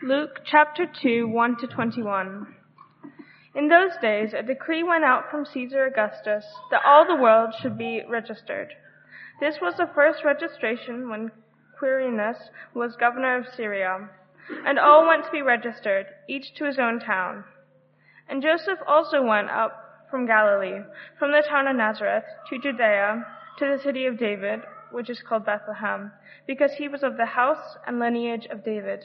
Luke chapter 2, 1 to 21. In those days, a decree went out from Caesar Augustus that all the world should be registered. This was the first registration when Quirinus was governor of Syria, and all went to be registered, each to his own town. And Joseph also went up from Galilee, from the town of Nazareth, to Judea, to the city of David, which is called Bethlehem, because he was of the house and lineage of David,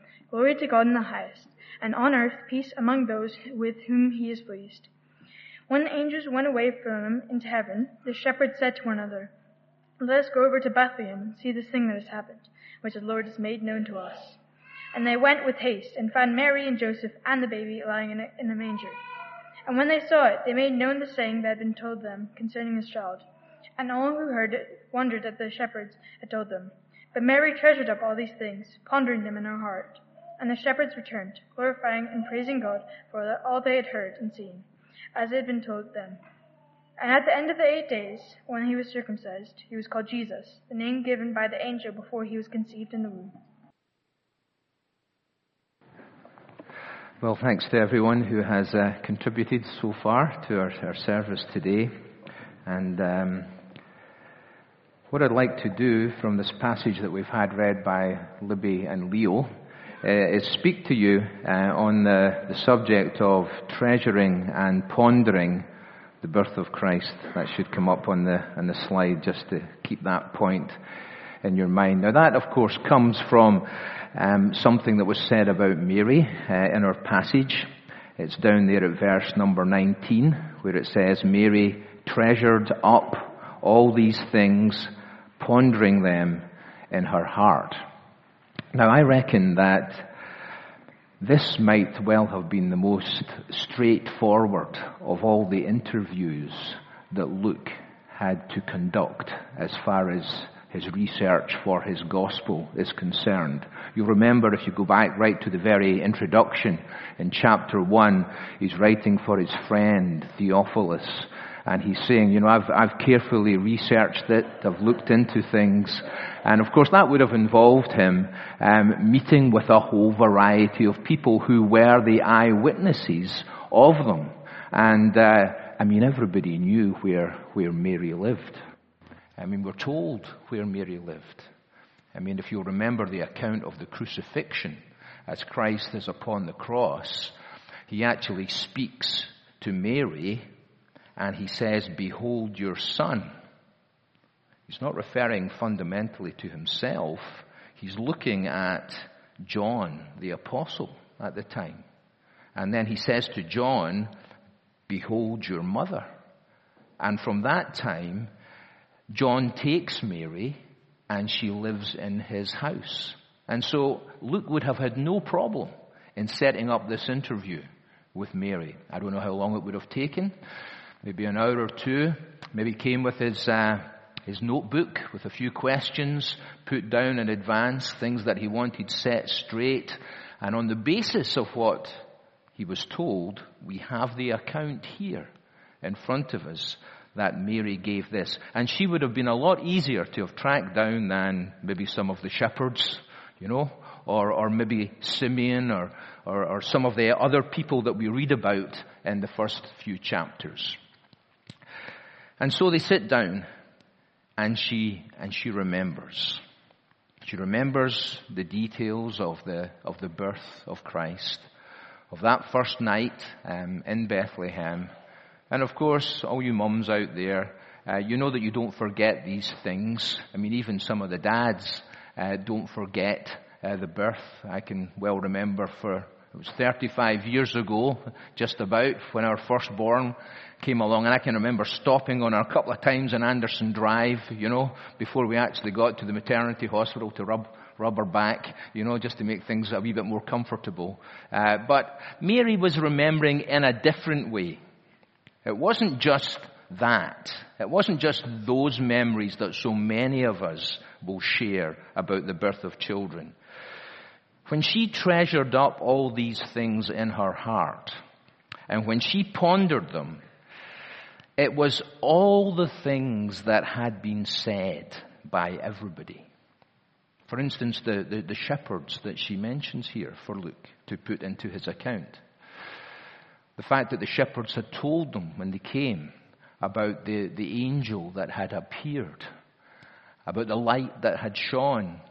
Glory to God in the highest, and on earth peace among those with whom he is pleased. When the angels went away from him into heaven, the shepherds said to one another, Let us go over to Bethlehem and see this thing that has happened, which the Lord has made known to us. And they went with haste and found Mary and Joseph and the baby lying in a, in a manger. And when they saw it, they made known the saying that had been told them concerning this child. And all who heard it wondered at the shepherds had told them. But Mary treasured up all these things, pondering them in her heart. And the shepherds returned, glorifying and praising God for all they had heard and seen, as it had been told them. And at the end of the eight days, when he was circumcised, he was called Jesus, the name given by the angel before he was conceived in the womb. Well, thanks to everyone who has uh, contributed so far to our, our service today. And um, what I'd like to do from this passage that we've had read by Libby and Leo uh, is speak to you uh, on the, the subject of treasuring and pondering the birth of Christ. That should come up on the, on the slide just to keep that point in your mind. Now that, of course, comes from um, something that was said about Mary uh, in our passage. It's down there at verse number 19, where it says, Mary treasured up all these things, pondering them in her heart. Now I reckon that this might well have been the most straightforward of all the interviews that Luke had to conduct as far as his research for his gospel is concerned. You'll remember if you go back right to the very introduction in chapter 1, he's writing for his friend Theophilus and he's saying, you know, I've, I've carefully researched it, I've looked into things, and of course that would have involved him um, meeting with a whole variety of people who were the eyewitnesses of them. And uh, I mean, everybody knew where where Mary lived. I mean, we're told where Mary lived. I mean, if you'll remember the account of the crucifixion as Christ is upon the cross, he actually speaks to Mary and he says, Behold your son. He's not referring fundamentally to himself. He's looking at John, the apostle at the time. And then he says to John, Behold your mother. And from that time, John takes Mary and she lives in his house. And so Luke would have had no problem in setting up this interview with Mary. I don't know how long it would have taken. Maybe an hour or two. Maybe came with his, uh, his notebook with a few questions put down in advance, things that he wanted set straight. And on the basis of what he was told, we have the account here in front of us that Mary gave this. And she would have been a lot easier to have tracked down than maybe some of the shepherds, you know, or, or maybe Simeon or, or, or some of the other people that we read about in the first few chapters. And so they sit down and she, and she remembers. She remembers the details of the, of the birth of Christ, of that first night um, in Bethlehem, and of course, all you mums out there, Uh, you know that you don't forget these things. I mean, even some of the dads uh, don't forget uh, the birth. I can well remember for it was 35 years ago, just about, when our firstborn came along, and I can remember stopping on her a couple of times in Anderson Drive, you know, before we actually got to the maternity hospital to rub rub her back, you know, just to make things a wee bit more comfortable. Uh, but Mary was remembering in a different way. It wasn't just that. It wasn't just those memories that so many of us will share about the birth of children. When she treasured up all these things in her heart, and when she pondered them, it was all the things that had been said by everybody. For instance, the, the, the, shepherds that she mentions here for Luke to put into his account. The fact that the shepherds had told them when they came about the, the angel that had appeared, about the light that had shone,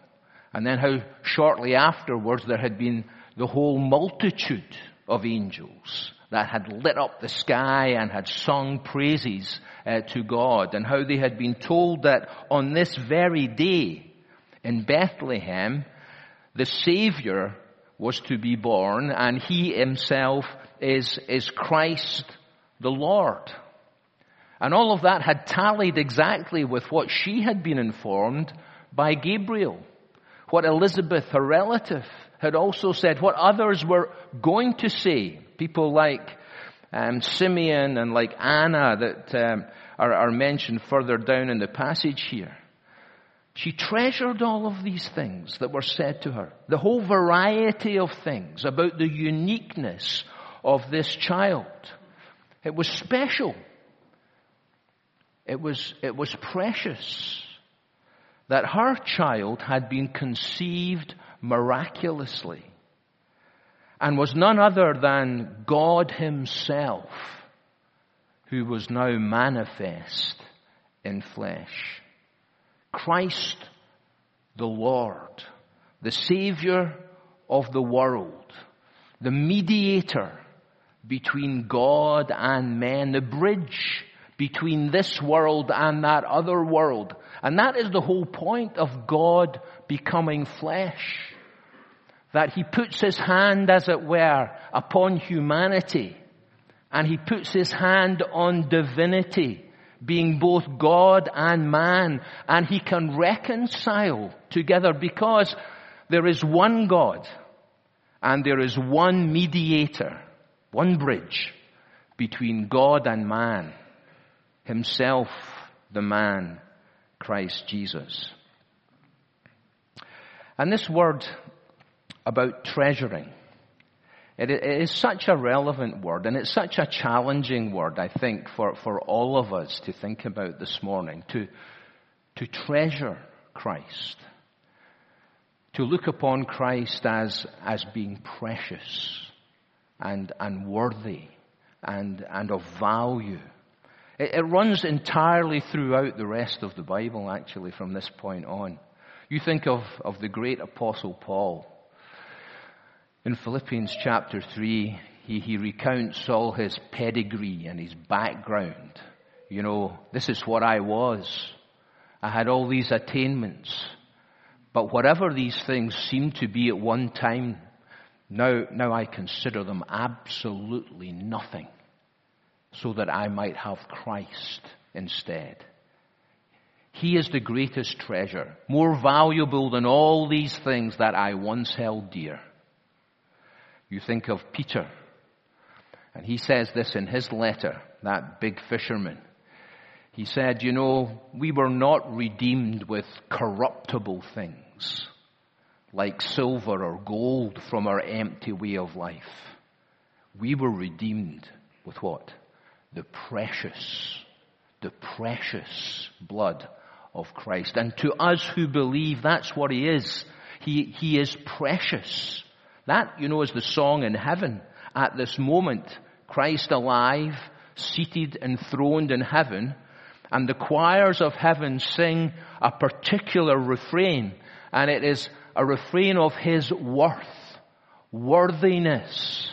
and then how shortly afterwards there had been the whole multitude of angels that had lit up the sky and had sung praises uh, to God, and how they had been told that on this very day in Bethlehem, the Savior was to be born, and He Himself is, is Christ the Lord. And all of that had tallied exactly with what she had been informed by Gabriel. What Elizabeth, her relative, had also said, what others were going to say. People like um, Simeon and like Anna that um, are, are mentioned further down in the passage here. She treasured all of these things that were said to her. The whole variety of things about the uniqueness of this child. It was special. It was, it was precious that her child had been conceived miraculously and was none other than God Himself who was now manifest in flesh. Christ the Lord, the Savior of the world, the mediator between God and men, the bridge between this world and that other world. And that is the whole point of God becoming flesh. That He puts His hand, as it were, upon humanity. And He puts His hand on divinity, being both God and man. And He can reconcile together because there is one God and there is one mediator, one bridge between God and man himself the man, Christ Jesus. And this word about treasuring, it is such a relevant word and it's such a challenging word, I think, for, for all of us to think about this morning, to, to treasure Christ, to look upon Christ as, as being precious and, and worthy and, and of value it, it runs entirely throughout the rest of the Bible, actually, from this point on. You think of, of the great apostle Paul. In Philippians chapter 3, he, he recounts all his pedigree and his background. You know, this is what I was. I had all these attainments. But whatever these things seemed to be at one time, now, now I consider them absolutely nothing so that I might have Christ instead. He is the greatest treasure, more valuable than all these things that I once held dear. You think of Peter, and he says this in his letter, that big fisherman. He said, you know, we were not redeemed with corruptible things, like silver or gold from our empty way of life. We were redeemed with what? The precious, the precious blood of Christ. And to us who believe, that's what He is. He, he is precious. That, you know, is the song in heaven at this moment. Christ alive, seated, enthroned in heaven, and the choirs of heaven sing a particular refrain, and it is a refrain of His worth, worthiness.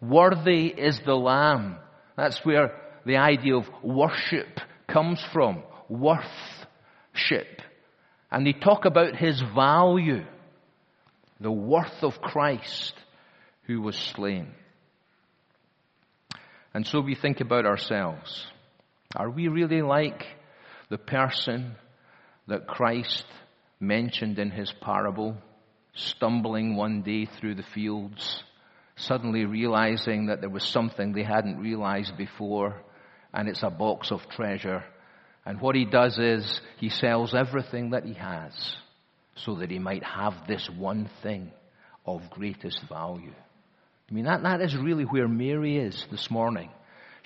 Worthy is the Lamb that's where the idea of worship comes from. Worthship. And they talk about his value. The worth of Christ who was slain. And so we think about ourselves. Are we really like the person that Christ mentioned in his parable, stumbling one day through the fields, suddenly realizing that there was something they hadn't realized before, and it's a box of treasure. And what he does is he sells everything that he has so that he might have this one thing of greatest value. I mean, that, that is really where Mary is this morning.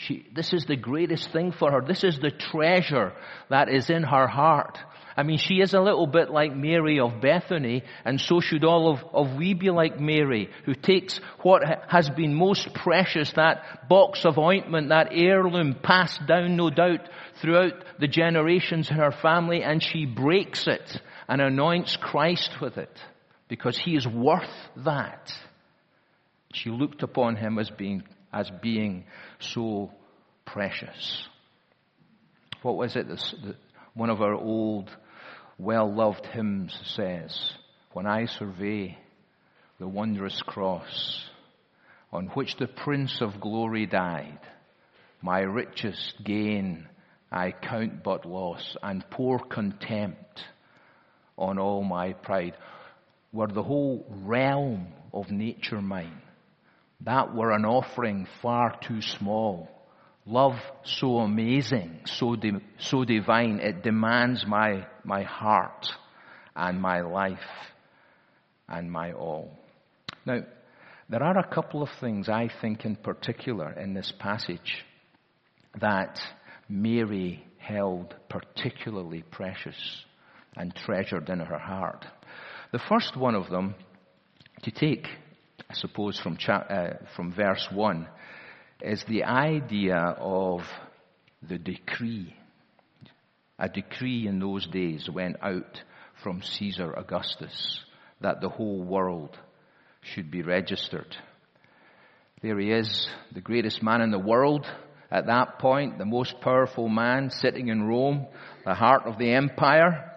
She, this is the greatest thing for her. This is the treasure that is in her heart. I mean, she is a little bit like Mary of Bethany, and so should all of, of we be like Mary, who takes what has been most precious, that box of ointment, that heirloom passed down, no doubt, throughout the generations in her family, and she breaks it and anoints Christ with it, because he is worth that. She looked upon him as being, as being so precious. What was it? that one of our old well loved hymns says, When I survey the wondrous cross on which the Prince of Glory died, my richest gain I count but loss and pour contempt on all my pride. Were the whole realm of nature mine, that were an offering far too small Love so amazing, so, di- so divine, it demands my, my heart and my life and my all. Now, there are a couple of things I think in particular in this passage that Mary held particularly precious and treasured in her heart. The first one of them, to take, I suppose, from, cha- uh, from verse 1, is the idea of the decree. A decree in those days went out from Caesar Augustus that the whole world should be registered. There he is, the greatest man in the world at that point, the most powerful man sitting in Rome, the heart of the empire.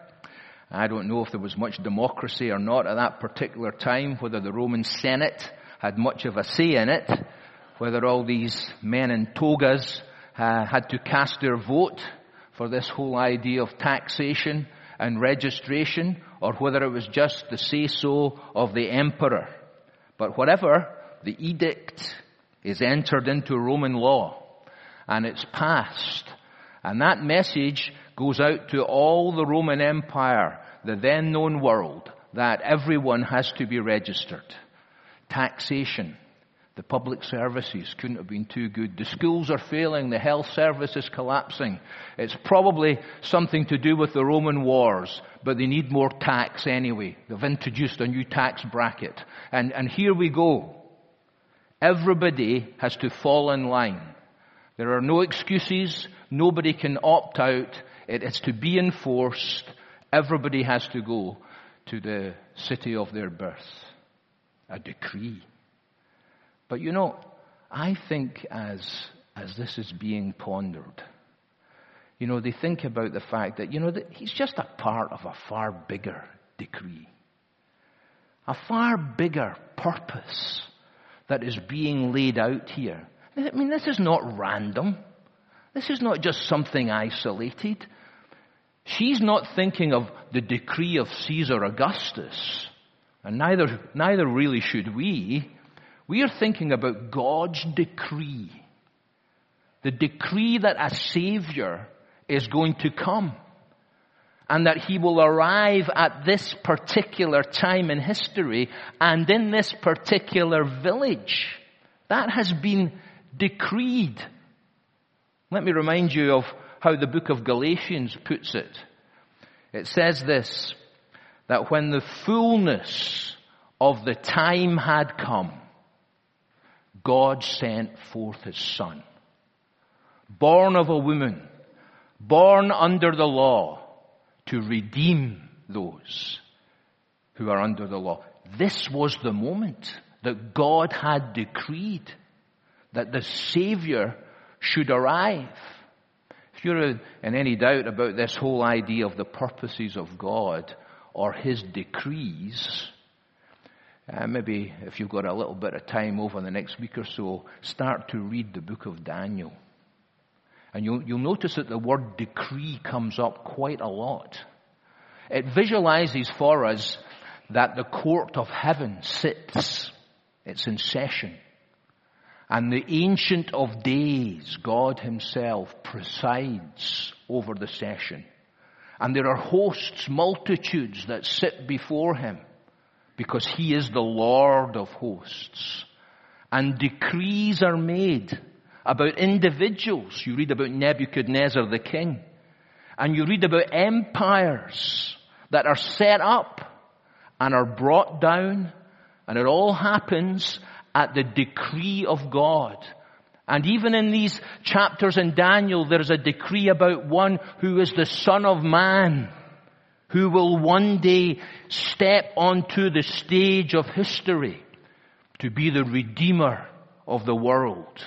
I don't know if there was much democracy or not at that particular time, whether the Roman Senate had much of a say in it, whether all these men in togas uh, had to cast their vote for this whole idea of taxation and registration, or whether it was just the say-so of the emperor. But whatever, the edict is entered into Roman law, and it's passed. And that message goes out to all the Roman Empire, the then known world, that everyone has to be registered. Taxation, the public services couldn't have been too good. The schools are failing. The health service is collapsing. It's probably something to do with the Roman wars, but they need more tax anyway. They've introduced a new tax bracket. And, and here we go. Everybody has to fall in line. There are no excuses. Nobody can opt out. It is to be enforced. Everybody has to go to the city of their birth. A decree. But you know, I think as, as this is being pondered, you know, they think about the fact that, you know, that he's just a part of a far bigger decree. A far bigger purpose that is being laid out here. I mean, this is not random. This is not just something isolated. She's not thinking of the decree of Caesar Augustus, and neither, neither really should we. We are thinking about God's decree. The decree that a Savior is going to come. And that He will arrive at this particular time in history and in this particular village. That has been decreed. Let me remind you of how the book of Galatians puts it. It says this, that when the fullness of the time had come, God sent forth his son, born of a woman, born under the law, to redeem those who are under the law. This was the moment that God had decreed that the Savior should arrive. If you're in any doubt about this whole idea of the purposes of God or His decrees, uh, maybe if you've got a little bit of time over the next week or so, start to read the book of Daniel. And you'll, you'll notice that the word decree comes up quite a lot. It visualizes for us that the court of heaven sits. It's in session. And the Ancient of Days, God Himself, presides over the session. And there are hosts, multitudes that sit before Him because He is the Lord of hosts. And decrees are made about individuals. You read about Nebuchadnezzar the king. And you read about empires that are set up and are brought down. And it all happens at the decree of God. And even in these chapters in Daniel, there's a decree about one who is the Son of Man, who will one day step onto the stage of history to be the Redeemer of the world.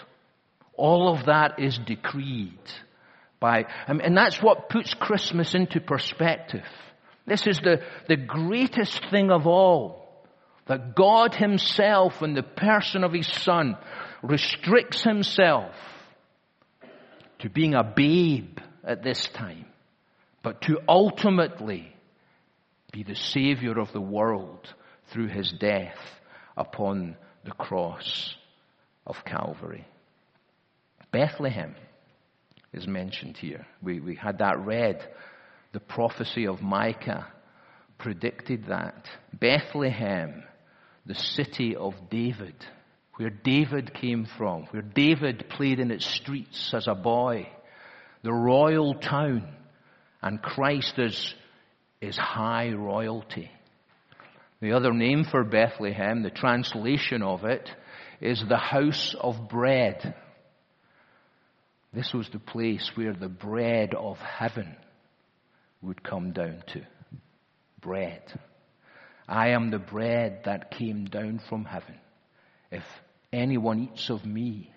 All of that is decreed by, and that's what puts Christmas into perspective. This is the, the greatest thing of all. That God Himself in the person of His Son restricts Himself to being a babe at this time, but to ultimately be the Savior of the world through His death upon the cross of Calvary. Bethlehem is mentioned here. We, we had that read. The prophecy of Micah predicted that. Bethlehem, the city of David, where David came from, where David played in its streets as a boy, the royal town, and Christ is, is high royalty. The other name for Bethlehem, the translation of it, is the house of bread. This was the place where the bread of heaven would come down to. Bread. I am the bread that came down from heaven. If anyone eats of me,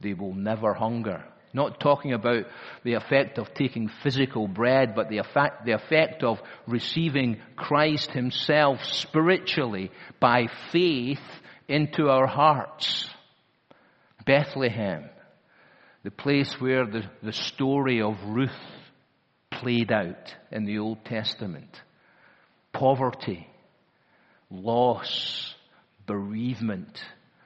they will never hunger. Not talking about the effect of taking physical bread, but the effect, the effect of receiving Christ Himself spiritually by faith into our hearts. Bethlehem the place where the, the story of Ruth played out in the Old Testament. Poverty, loss, bereavement,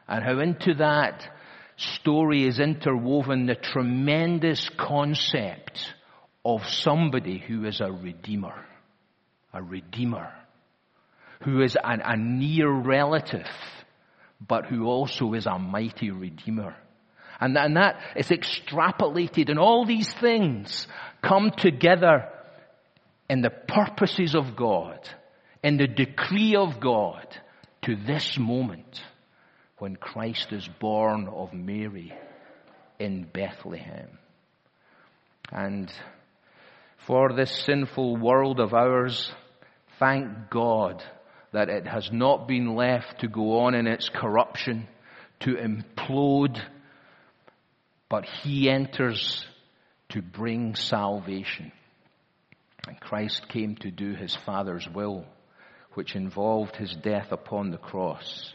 and how into that story is interwoven the tremendous concept of somebody who is a redeemer. A redeemer. Who is an, a near relative, but who also is a mighty redeemer. And, and that is extrapolated and all these things come together in the purposes of God, in the decree of God to this moment when Christ is born of Mary in Bethlehem. And for this sinful world of ours, thank God that it has not been left to go on in its corruption, to implode but he enters to bring salvation. And Christ came to do his Father's will, which involved his death upon the cross.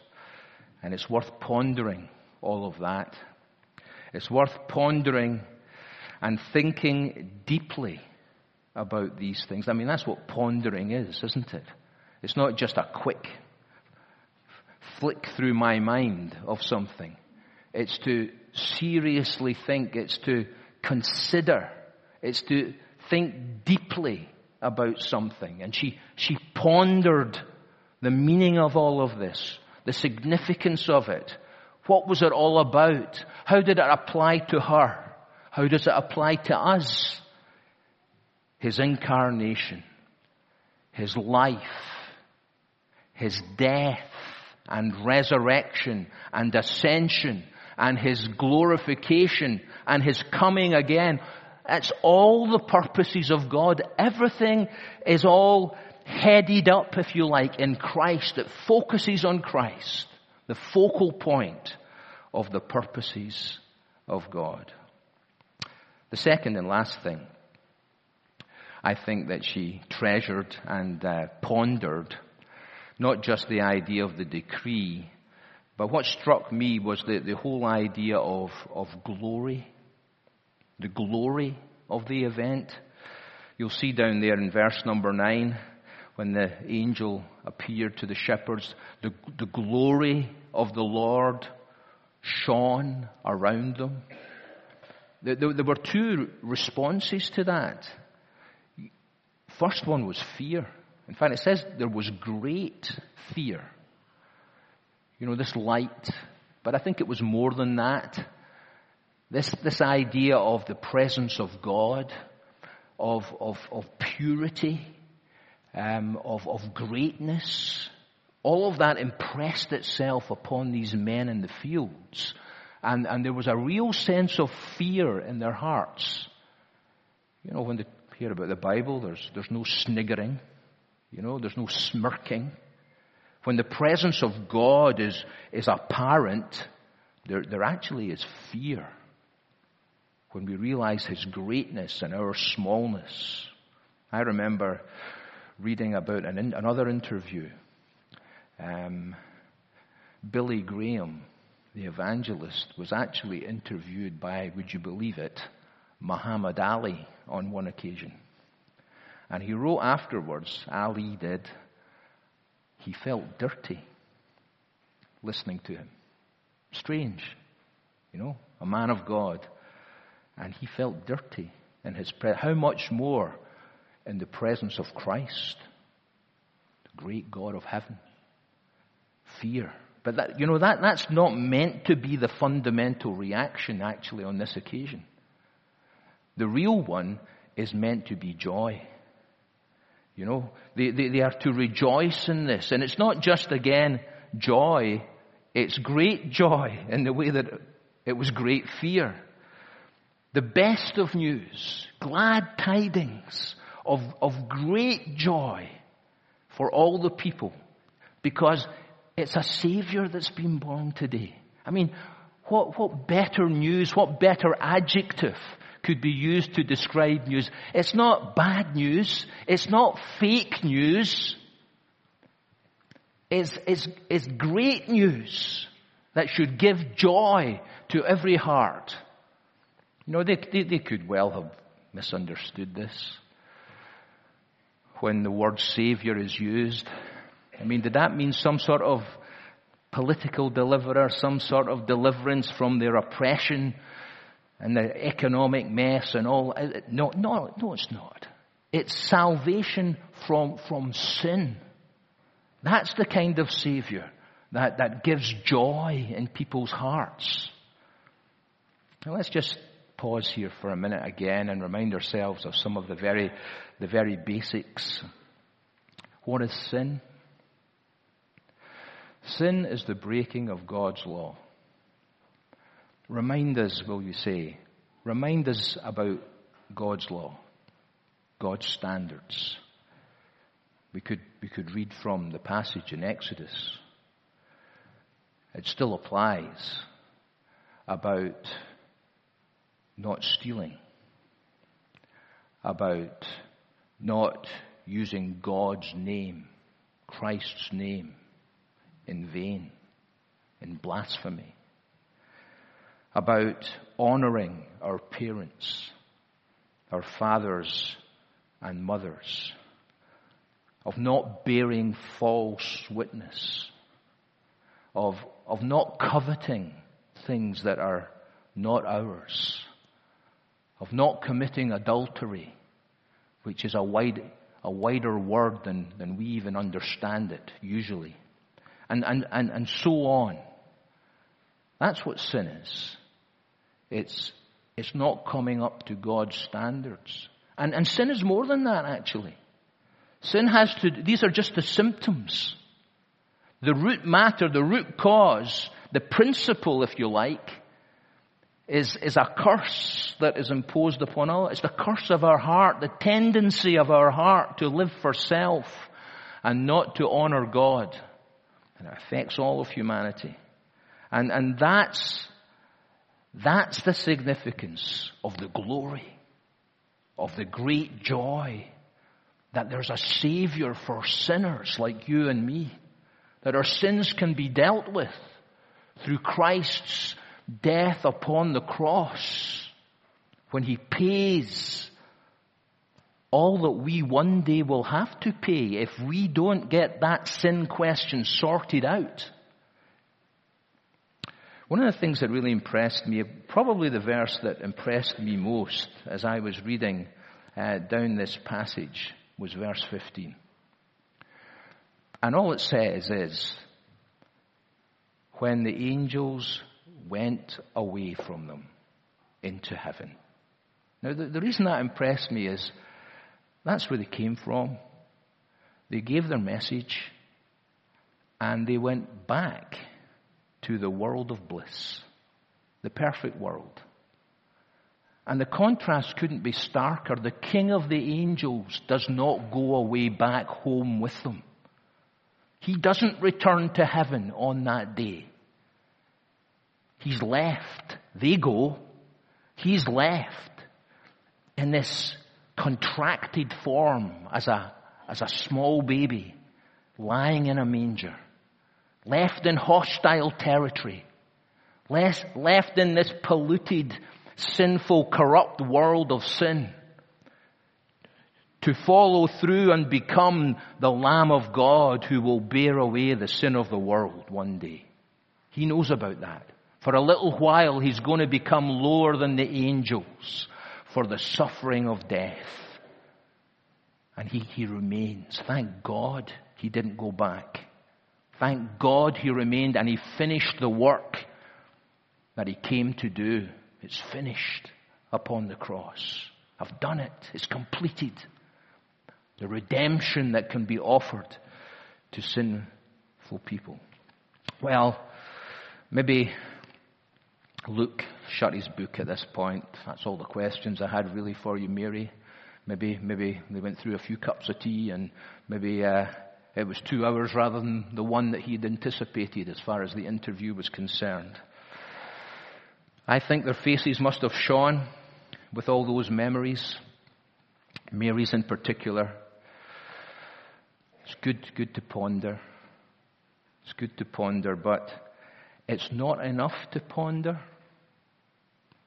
And it's worth pondering all of that. It's worth pondering and thinking deeply about these things. I mean, that's what pondering is, isn't it? It's not just a quick flick through my mind of something. It's to seriously think. It's to consider. It's to think deeply about something. And she, she pondered the meaning of all of this, the significance of it. What was it all about? How did it apply to her? How does it apply to us? His incarnation, His life, His death and resurrection and ascension and His glorification and His coming again. That's all the purposes of God. Everything is all headed up, if you like, in Christ. It focuses on Christ. The focal point of the purposes of God. The second and last thing I think that she treasured and uh, pondered not just the idea of the decree, but what struck me was the, the whole idea of, of glory, the glory of the event. You'll see down there in verse number nine, when the angel appeared to the shepherds, the, the glory of the Lord shone around them. There, there, there were two responses to that. First one was fear. In fact, it says there was great fear. You know, this light. But I think it was more than that. This, this idea of the presence of God, of, of, of purity, um, of, of greatness. All of that impressed itself upon these men in the fields. And, and there was a real sense of fear in their hearts. You know, when they hear about the Bible, there's, there's no sniggering. You know, there's no smirking. When the presence of God is, is apparent, there, there actually is fear. When we realize His greatness and our smallness. I remember reading about an, another interview. Um, Billy Graham, the evangelist, was actually interviewed by, would you believe it, Muhammad Ali on one occasion. And he wrote afterwards, Ali did, he felt dirty listening to him. Strange, you know, a man of God. And he felt dirty in his presence. How much more in the presence of Christ, the great God of heaven? Fear. But that, you know, that, that's not meant to be the fundamental reaction actually on this occasion. The real one is meant to be joy. You know, they, they, they, are to rejoice in this. And it's not just, again, joy. It's great joy in the way that it was great fear. The best of news, glad tidings of, of great joy for all the people because it's a Savior that's been born today. I mean, what, what better news, what better adjective could be used to describe news. It's not bad news. It's not fake news. It's, it's, it's great news that should give joy to every heart. You know, they, they, they could well have misunderstood this. When the word Savior is used, I mean, did that mean some sort of political deliverer, some sort of deliverance from their oppression and the economic mess and all. Uh, no, no, no, it's not. It's salvation from, from sin. That's the kind of Savior that, that gives joy in people's hearts. Now let's just pause here for a minute again and remind ourselves of some of the very, the very basics. What is sin? Sin is the breaking of God's law. Remind us, will you say, remind us about God's law, God's standards. We could, we could read from the passage in Exodus. It still applies about not stealing, about not using God's name, Christ's name, in vain, in blasphemy about honoring our parents, our fathers and mothers, of not bearing false witness, of, of not coveting things that are not ours, of not committing adultery, which is a, wide, a wider word than, than we even understand it usually, and, and, and, and so on. That's what sin is. It's, it's not coming up to God's standards. And, and sin is more than that, actually. Sin has to, these are just the symptoms. The root matter, the root cause, the principle, if you like, is, is a curse that is imposed upon all. It's the curse of our heart, the tendency of our heart to live for self and not to honor God. And it affects all of humanity. And, and that's That's the significance of the glory, of the great joy that there's a Savior for sinners like you and me, that our sins can be dealt with through Christ's death upon the cross when He pays all that we one day will have to pay if we don't get that sin question sorted out. One of the things that really impressed me, probably the verse that impressed me most as I was reading uh, down this passage, was verse 15. And all it says is, when the angels went away from them into heaven. Now, the, the reason that impressed me is that's where they came from. They gave their message and they went back to the world of bliss, the perfect world. And the contrast couldn't be starker. The King of the angels does not go away back home with them. He doesn't return to heaven on that day. He's left. They go. He's left in this contracted form as a, as a small baby lying in a manger left in hostile territory, left, left in this polluted, sinful, corrupt world of sin, to follow through and become the Lamb of God who will bear away the sin of the world one day. He knows about that. For a little while, he's going to become lower than the angels for the suffering of death. And he, he remains. Thank God he didn't go back. Thank God he remained and he finished the work that he came to do. It's finished upon the cross. I've done it. It's completed. The redemption that can be offered to sinful people. Well, maybe Luke shut his book at this point. That's all the questions I had really for you, Mary. Maybe, maybe they went through a few cups of tea and maybe uh, it was two hours rather than the one that he'd anticipated as far as the interview was concerned. I think their faces must have shone with all those memories, Mary's in particular. It's good, good to ponder. It's good to ponder, but it's not enough to ponder.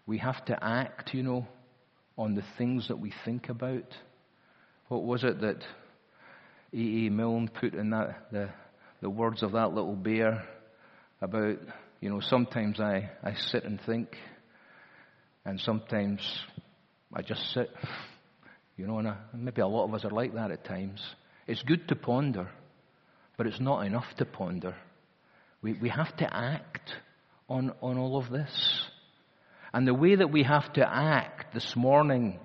We have to act, you know, on the things that we think about. What was it that E. E. Milne put in that the the words of that little bear about you know sometimes I I sit and think, and sometimes I just sit, you know, and I, maybe a lot of us are like that at times. It's good to ponder, but it's not enough to ponder. We we have to act on on all of this, and the way that we have to act this morning,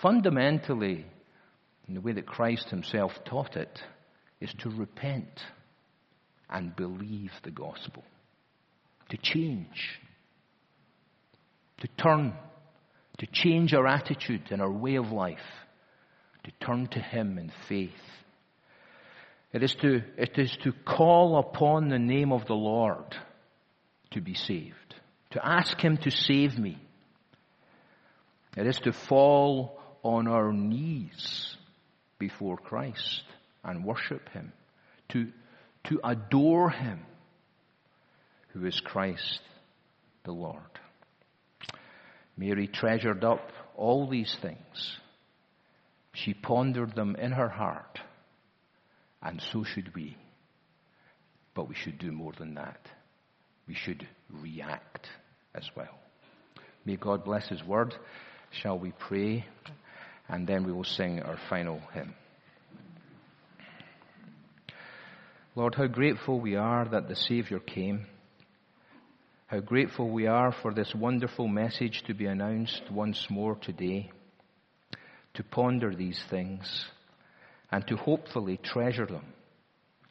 fundamentally in the way that Christ himself taught it, is to repent and believe the gospel. To change. To turn. To change our attitude and our way of life. To turn to Him in faith. It is to, it is to call upon the name of the Lord to be saved. To ask Him to save me. It is to fall on our knees before Christ and worship Him, to, to adore Him, who is Christ the Lord. Mary treasured up all these things. She pondered them in her heart, and so should we. But we should do more than that. We should react as well. May God bless His word. Shall we pray? and then we will sing our final hymn. Lord, how grateful we are that the Savior came. How grateful we are for this wonderful message to be announced once more today. To ponder these things and to hopefully treasure them.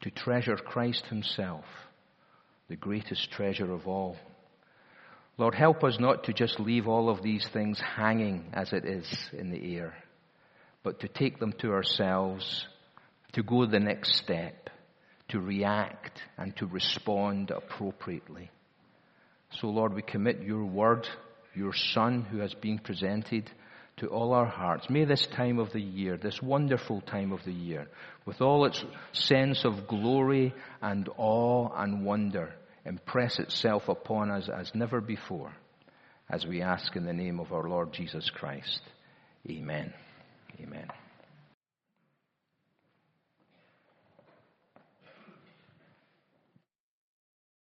To treasure Christ Himself, the greatest treasure of all. Lord, help us not to just leave all of these things hanging as it is in the air but to take them to ourselves, to go the next step, to react and to respond appropriately. So, Lord, we commit your word, your Son who has been presented to all our hearts. May this time of the year, this wonderful time of the year, with all its sense of glory and awe and wonder, impress itself upon us as never before, as we ask in the name of our Lord Jesus Christ. Amen. Amen.